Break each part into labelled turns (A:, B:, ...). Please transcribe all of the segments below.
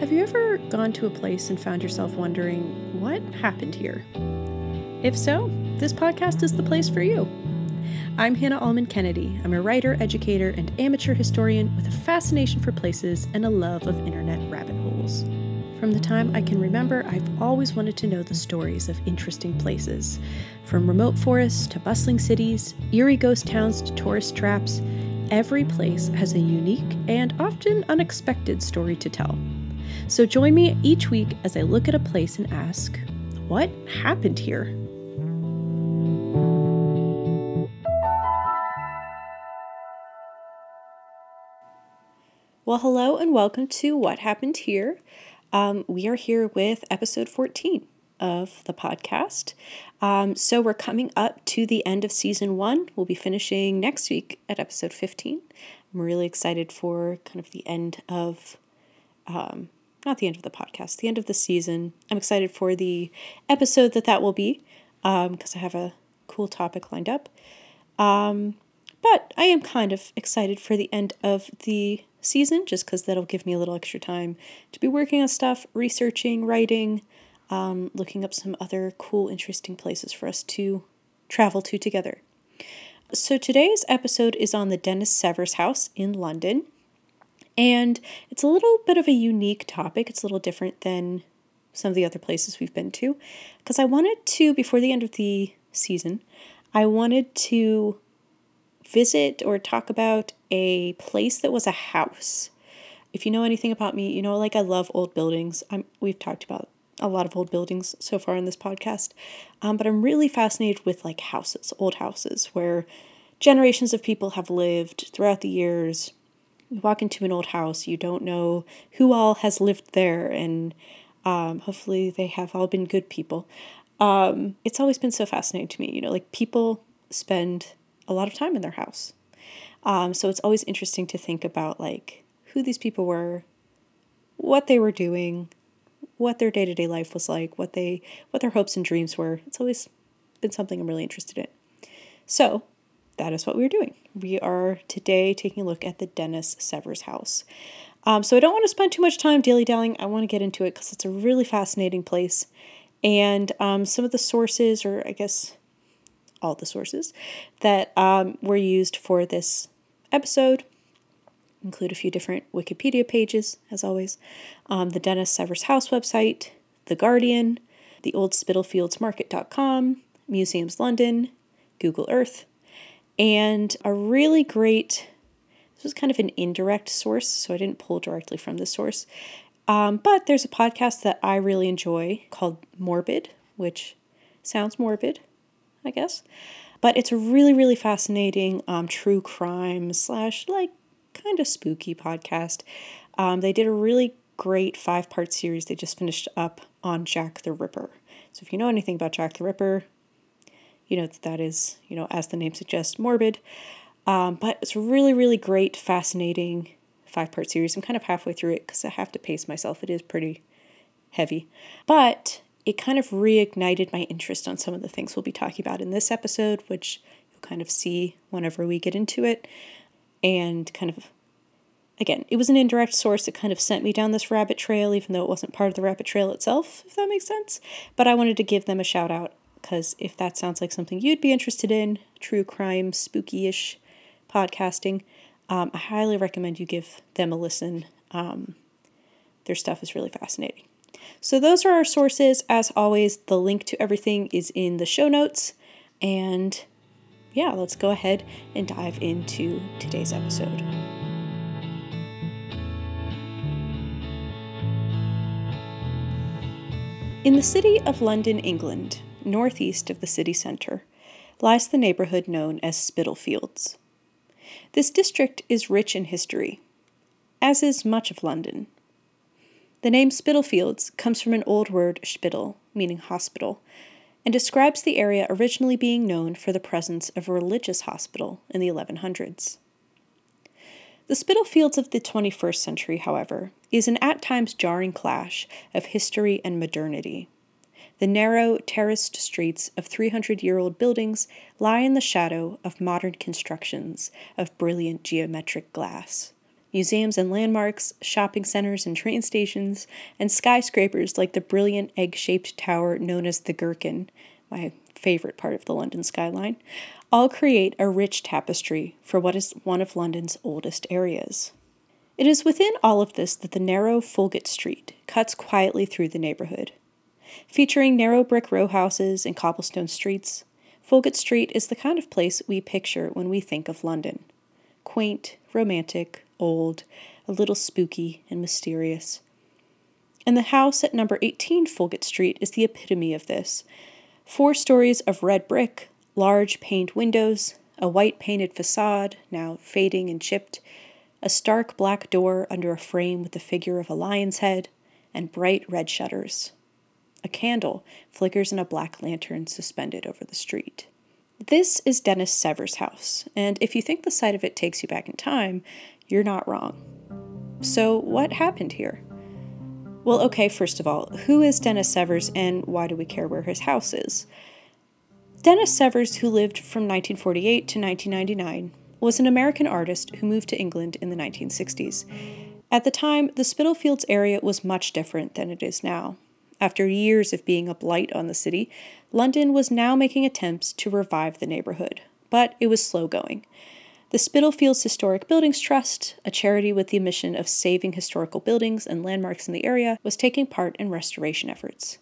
A: Have you ever gone to a place and found yourself wondering, what happened here? If so, this podcast is the place for you. I'm Hannah Allman Kennedy. I'm a writer, educator, and amateur historian with a fascination for places and a love of internet rabbit holes. From the time I can remember, I've always wanted to know the stories of interesting places. From remote forests to bustling cities, eerie ghost towns to tourist traps, every place has a unique and often unexpected story to tell. So join me each week as I look at a place and ask, what happened here? Well, hello and welcome to What Happened Here. Um, we are here with episode 14 of the podcast. Um, so we're coming up to the end of season one. We'll be finishing next week at episode 15. I'm really excited for kind of the end of, um, not the end of the podcast, the end of the season. I'm excited for the episode that that will be because um, I have a cool topic lined up. Um, but I am kind of excited for the end of the season just because that'll give me a little extra time to be working on stuff, researching, writing, um, looking up some other cool, interesting places for us to travel to together. So today's episode is on the Dennis Severs House in London. And it's a little bit of a unique topic. It's a little different than some of the other places we've been to. Because I wanted to, before the end of the season, I wanted to visit or talk about a place that was a house. If you know anything about me, you know like I love old buildings. I'm we've talked about a lot of old buildings so far in this podcast. Um, but I'm really fascinated with like houses, old houses where generations of people have lived throughout the years. You walk into an old house, you don't know who all has lived there, and um, hopefully they have all been good people. Um, it's always been so fascinating to me, you know, like people spend a lot of time in their house. Um, so it's always interesting to think about like who these people were, what they were doing, what their day to day life was like, what they what their hopes and dreams were. It's always been something I'm really interested in. So that is what we're doing. We are today taking a look at the Dennis Severs house. Um, so I don't want to spend too much time dilly dallying. I want to get into it because it's a really fascinating place. And um, some of the sources, or I guess all the sources that um, were used for this episode include a few different Wikipedia pages, as always, um, the Dennis Severs House website, The Guardian, the Old Spitalfields Market.com, Museums London, Google Earth, and a really great, this was kind of an indirect source, so I didn't pull directly from the source. Um, but there's a podcast that I really enjoy called Morbid, which sounds morbid, I guess. But it's a really, really fascinating um, true crime slash like kind of spooky podcast. Um, they did a really great five part series they just finished up on Jack the Ripper. So if you know anything about Jack the Ripper, you know that that is, you know, as the name suggests, morbid. Um, but it's really, really great, fascinating five part series. I'm kind of halfway through it because I have to pace myself. It is pretty heavy. But it kind of reignited my interest on some of the things we'll be talking about in this episode, which you'll kind of see whenever we get into it. And kind of, again, it was an indirect source that kind of sent me down this rabbit trail, even though it wasn't part of the rabbit trail itself, if that makes sense. But I wanted to give them a shout out because if that sounds like something you'd be interested in, true crime, spooky ish podcasting, um, I highly recommend you give them a listen. Um, their stuff is really fascinating. So, those are our sources. As always, the link to everything is in the show notes. And yeah, let's go ahead and dive into today's episode. In the city of London, England, northeast of the city centre, lies the neighbourhood known as Spitalfields. This district is rich in history, as is much of London. The name Spitalfields comes from an old word, Spital, meaning hospital, and describes the area originally being known for the presence of a religious hospital in the 1100s. The Spitalfields of the 21st century, however, is an at times jarring clash of history and modernity. The narrow, terraced streets of 300 year old buildings lie in the shadow of modern constructions of brilliant geometric glass museums and landmarks, shopping centers and train stations, and skyscrapers like the brilliant egg shaped tower known as the Gherkin, my favorite part of the London skyline, all create a rich tapestry for what is one of London's oldest areas. It is within all of this that the narrow Folgate Street cuts quietly through the neighborhood. Featuring narrow brick row houses and cobblestone streets, Folgate Street is the kind of place we picture when we think of London quaint, romantic, old, a little spooky, and mysterious. And the house at number 18 Folgate Street is the epitome of this. Four stories of red brick, large paned windows, a white painted facade, now fading and chipped, a stark black door under a frame with the figure of a lion's head, and bright red shutters. A candle flickers in a black lantern suspended over the street. This is Dennis Severs' house, and if you think the sight of it takes you back in time, you're not wrong. So, what happened here? Well, okay, first of all, who is Dennis Severs and why do we care where his house is? Dennis Severs, who lived from 1948 to 1999, was an American artist who moved to England in the 1960s. At the time, the Spitalfields area was much different than it is now. After years of being a blight on the city, London was now making attempts to revive the neighborhood, but it was slow going. The Spitalfields Historic Buildings Trust, a charity with the mission of saving historical buildings and landmarks in the area, was taking part in restoration efforts.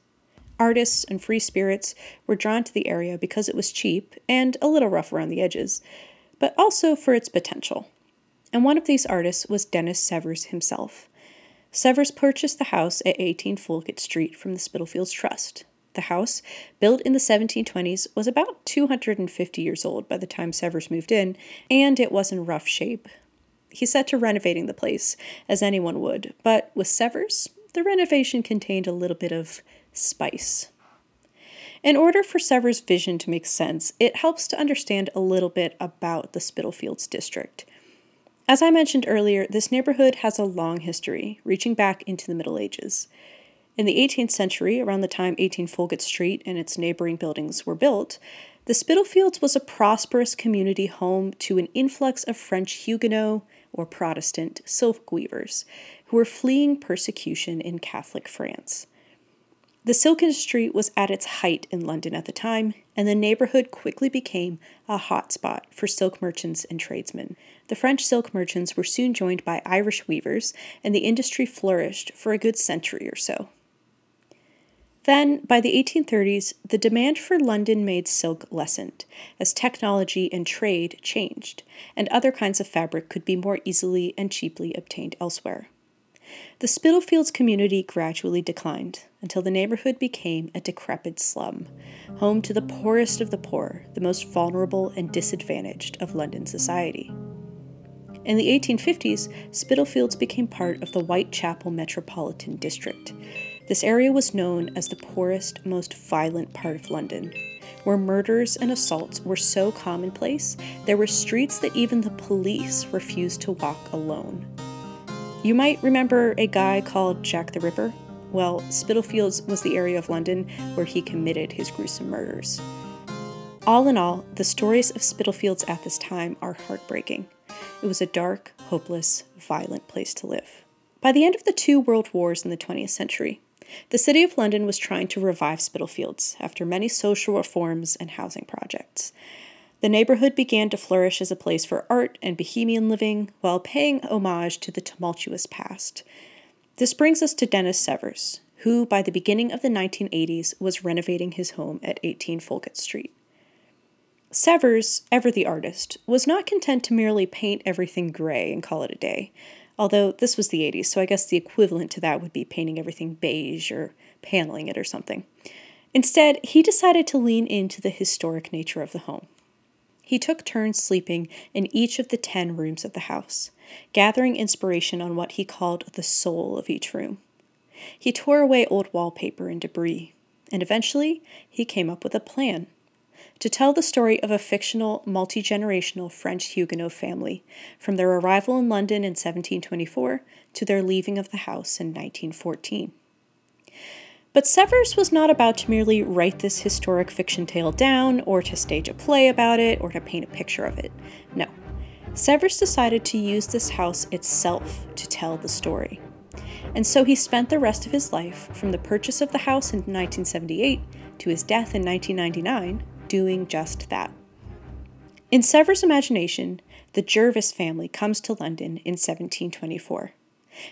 A: Artists and free spirits were drawn to the area because it was cheap and a little rough around the edges, but also for its potential. And one of these artists was Dennis Severs himself. Severs purchased the house at 18 Folgate Street from the Spitalfields Trust. The house, built in the 1720s, was about 250 years old by the time Severs moved in, and it was in rough shape. He set to renovating the place, as anyone would, but with Severs, the renovation contained a little bit of spice. In order for Severs' vision to make sense, it helps to understand a little bit about the Spitalfields district. As I mentioned earlier, this neighborhood has a long history, reaching back into the Middle Ages. In the 18th century, around the time 18 Folgate Street and its neighboring buildings were built, the Spitalfields was a prosperous community home to an influx of French Huguenot or Protestant silk weavers who were fleeing persecution in Catholic France. The silk industry was at its height in London at the time, and the neighborhood quickly became a hotspot for silk merchants and tradesmen. The French silk merchants were soon joined by Irish weavers, and the industry flourished for a good century or so. Then, by the 1830s, the demand for London made silk lessened as technology and trade changed, and other kinds of fabric could be more easily and cheaply obtained elsewhere. The Spitalfields community gradually declined until the neighborhood became a decrepit slum, home to the poorest of the poor, the most vulnerable and disadvantaged of London society. In the 1850s, Spitalfields became part of the Whitechapel Metropolitan District. This area was known as the poorest, most violent part of London, where murders and assaults were so commonplace there were streets that even the police refused to walk alone. You might remember a guy called Jack the Ripper. Well, Spitalfields was the area of London where he committed his gruesome murders. All in all, the stories of Spitalfields at this time are heartbreaking. It was a dark, hopeless, violent place to live. By the end of the two world wars in the 20th century, the City of London was trying to revive Spitalfields after many social reforms and housing projects. The neighborhood began to flourish as a place for art and bohemian living while paying homage to the tumultuous past. This brings us to Dennis Severs, who, by the beginning of the 1980s, was renovating his home at 18 Folgate Street. Severs, ever the artist, was not content to merely paint everything gray and call it a day, although this was the 80s, so I guess the equivalent to that would be painting everything beige or paneling it or something. Instead, he decided to lean into the historic nature of the home. He took turns sleeping in each of the ten rooms of the house, gathering inspiration on what he called the soul of each room. He tore away old wallpaper and debris, and eventually he came up with a plan to tell the story of a fictional, multi generational French Huguenot family, from their arrival in London in 1724 to their leaving of the house in 1914. But Severs was not about to merely write this historic fiction tale down, or to stage a play about it, or to paint a picture of it. No. Severs decided to use this house itself to tell the story. And so he spent the rest of his life, from the purchase of the house in 1978 to his death in 1999, doing just that. In Severs' imagination, the Jervis family comes to London in 1724.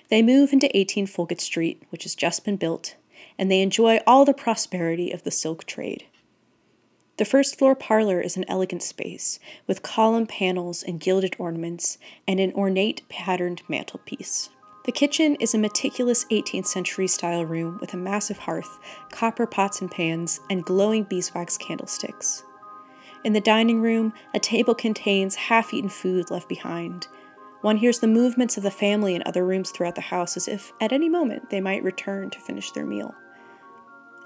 A: They move into 18 Folgate Street, which has just been built, and they enjoy all the prosperity of the silk trade. The first floor parlor is an elegant space with column panels and gilded ornaments and an ornate patterned mantelpiece. The kitchen is a meticulous 18th century style room with a massive hearth, copper pots and pans, and glowing beeswax candlesticks. In the dining room, a table contains half eaten food left behind. One hears the movements of the family in other rooms throughout the house as if at any moment they might return to finish their meal.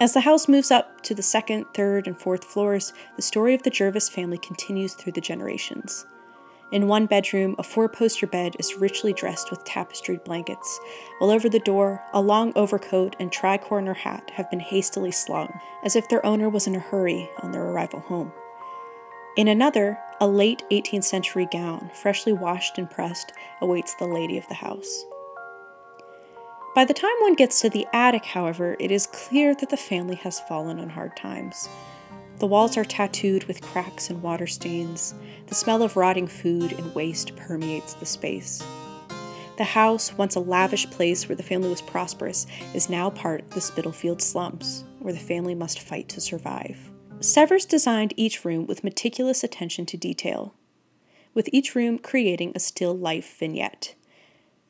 A: As the house moves up to the second, third, and fourth floors, the story of the Jervis family continues through the generations. In one bedroom, a four poster bed is richly dressed with tapestried blankets, while over the door, a long overcoat and tricorner hat have been hastily slung, as if their owner was in a hurry on their arrival home. In another, a late 18th century gown, freshly washed and pressed, awaits the lady of the house. By the time one gets to the attic, however, it is clear that the family has fallen on hard times. The walls are tattooed with cracks and water stains. The smell of rotting food and waste permeates the space. The house, once a lavish place where the family was prosperous, is now part of the Spitalfield slums, where the family must fight to survive. Severs designed each room with meticulous attention to detail, with each room creating a still life vignette.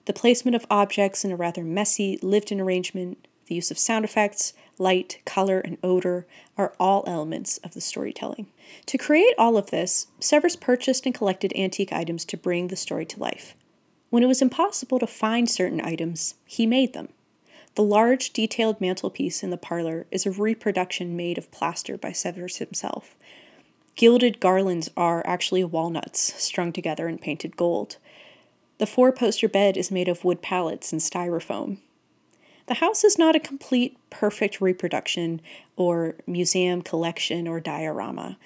A: The placement of objects in a rather messy, lived in arrangement, the use of sound effects, light, color, and odor are all elements of the storytelling. To create all of this, Severs purchased and collected antique items to bring the story to life. When it was impossible to find certain items, he made them. The large, detailed mantelpiece in the parlor is a reproduction made of plaster by Severs himself. Gilded garlands are actually walnuts strung together and painted gold. The four poster bed is made of wood pallets and styrofoam. The house is not a complete, perfect reproduction or museum collection or diorama.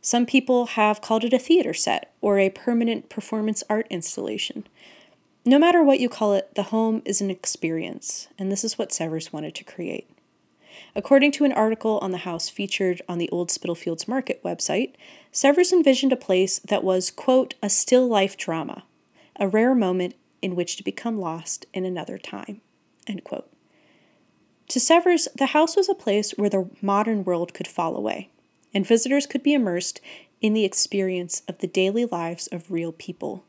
A: Some people have called it a theater set or a permanent performance art installation. No matter what you call it, the home is an experience, and this is what Severs wanted to create. According to an article on the house featured on the Old Spitalfields Market website, Severs envisioned a place that was, quote, a still life drama, a rare moment in which to become lost in another time. To Severs, the house was a place where the modern world could fall away, and visitors could be immersed in the experience of the daily lives of real people,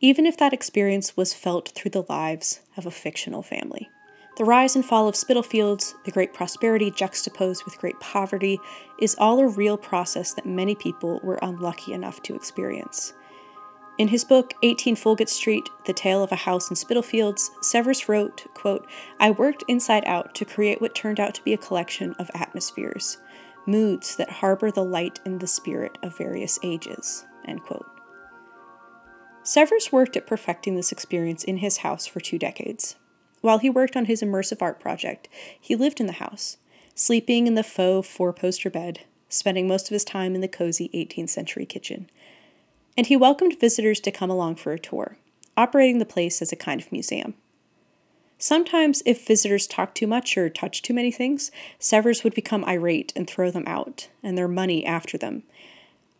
A: even if that experience was felt through the lives of a fictional family. The rise and fall of Spitalfields, the great prosperity juxtaposed with great poverty, is all a real process that many people were unlucky enough to experience. In his book, 18 Folgate Street, The Tale of a House in Spitalfields, Severs wrote, quote, I worked inside out to create what turned out to be a collection of atmospheres, moods that harbor the light and the spirit of various ages, end quote. Severs worked at perfecting this experience in his house for two decades. While he worked on his immersive art project, he lived in the house, sleeping in the faux four poster bed, spending most of his time in the cozy 18th century kitchen and he welcomed visitors to come along for a tour, operating the place as a kind of museum. Sometimes, if visitors talked too much or touched too many things, Severs would become irate and throw them out, and their money after them.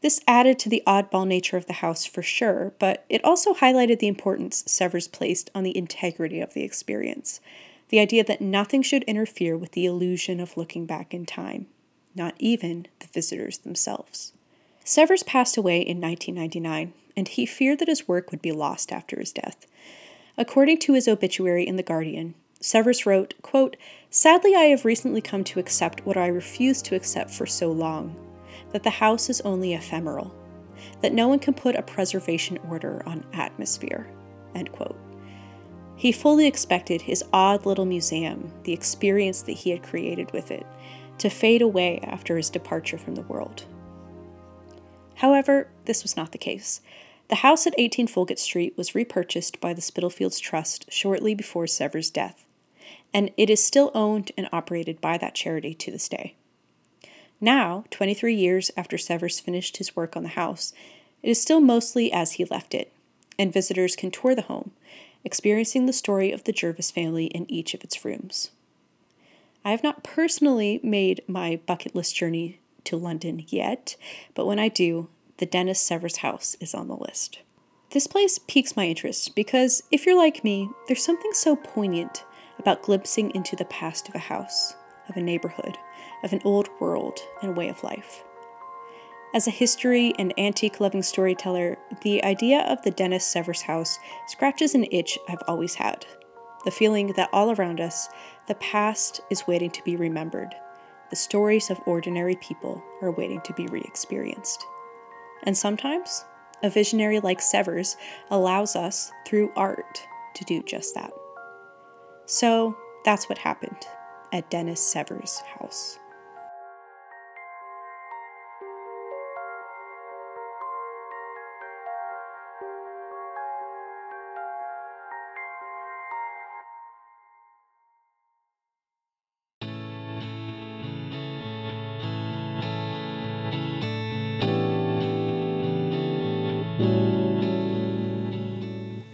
A: This added to the oddball nature of the house for sure, but it also highlighted the importance Severs placed on the integrity of the experience. The idea that nothing should interfere with the illusion of looking back in time, not even the visitors themselves. Severs passed away in 1999, and he feared that his work would be lost after his death. According to his obituary in The Guardian, Severs wrote, quote, Sadly, I have recently come to accept what I refused to accept for so long that the house is only ephemeral, that no one can put a preservation order on atmosphere. End quote. He fully expected his odd little museum, the experience that he had created with it, to fade away after his departure from the world. However, this was not the case. The house at 18 Folgate Street was repurchased by the Spitalfields Trust shortly before Severs' death, and it is still owned and operated by that charity to this day. Now, 23 years after Severs finished his work on the house, it is still mostly as he left it and visitors can tour the home, experiencing the story of the Jervis family in each of its rooms. I have not personally made my bucket list journey to London yet, but when I do, the Dennis Severs house is on the list. This place piques my interest because, if you're like me, there's something so poignant about glimpsing into the past of a house, of a neighborhood, of an old world and way of life. As a history and antique loving storyteller, the idea of the Dennis Severs house scratches an itch I've always had. The feeling that all around us, the past is waiting to be remembered. The stories of ordinary people are waiting to be re experienced. And sometimes, a visionary like Severs allows us, through art, to do just that. So that's what happened at Dennis Severs' house.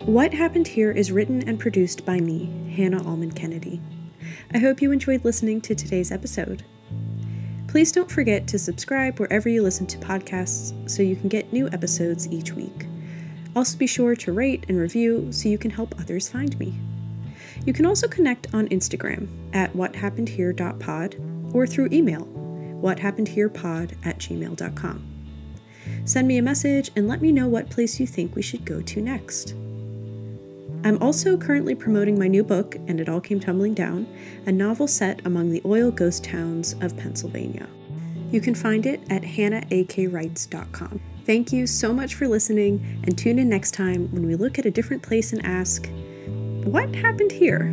A: What Happened Here is written and produced by me, Hannah Allman Kennedy. I hope you enjoyed listening to today's episode. Please don't forget to subscribe wherever you listen to podcasts so you can get new episodes each week. Also, be sure to rate and review so you can help others find me. You can also connect on Instagram at whathappenedhere.pod or through email, whathappenedherepod at gmail.com. Send me a message and let me know what place you think we should go to next. I'm also currently promoting my new book, And It All Came Tumbling Down, a novel set among the oil ghost towns of Pennsylvania. You can find it at hannahakrights.com. Thank you so much for listening, and tune in next time when we look at a different place and ask, What happened here?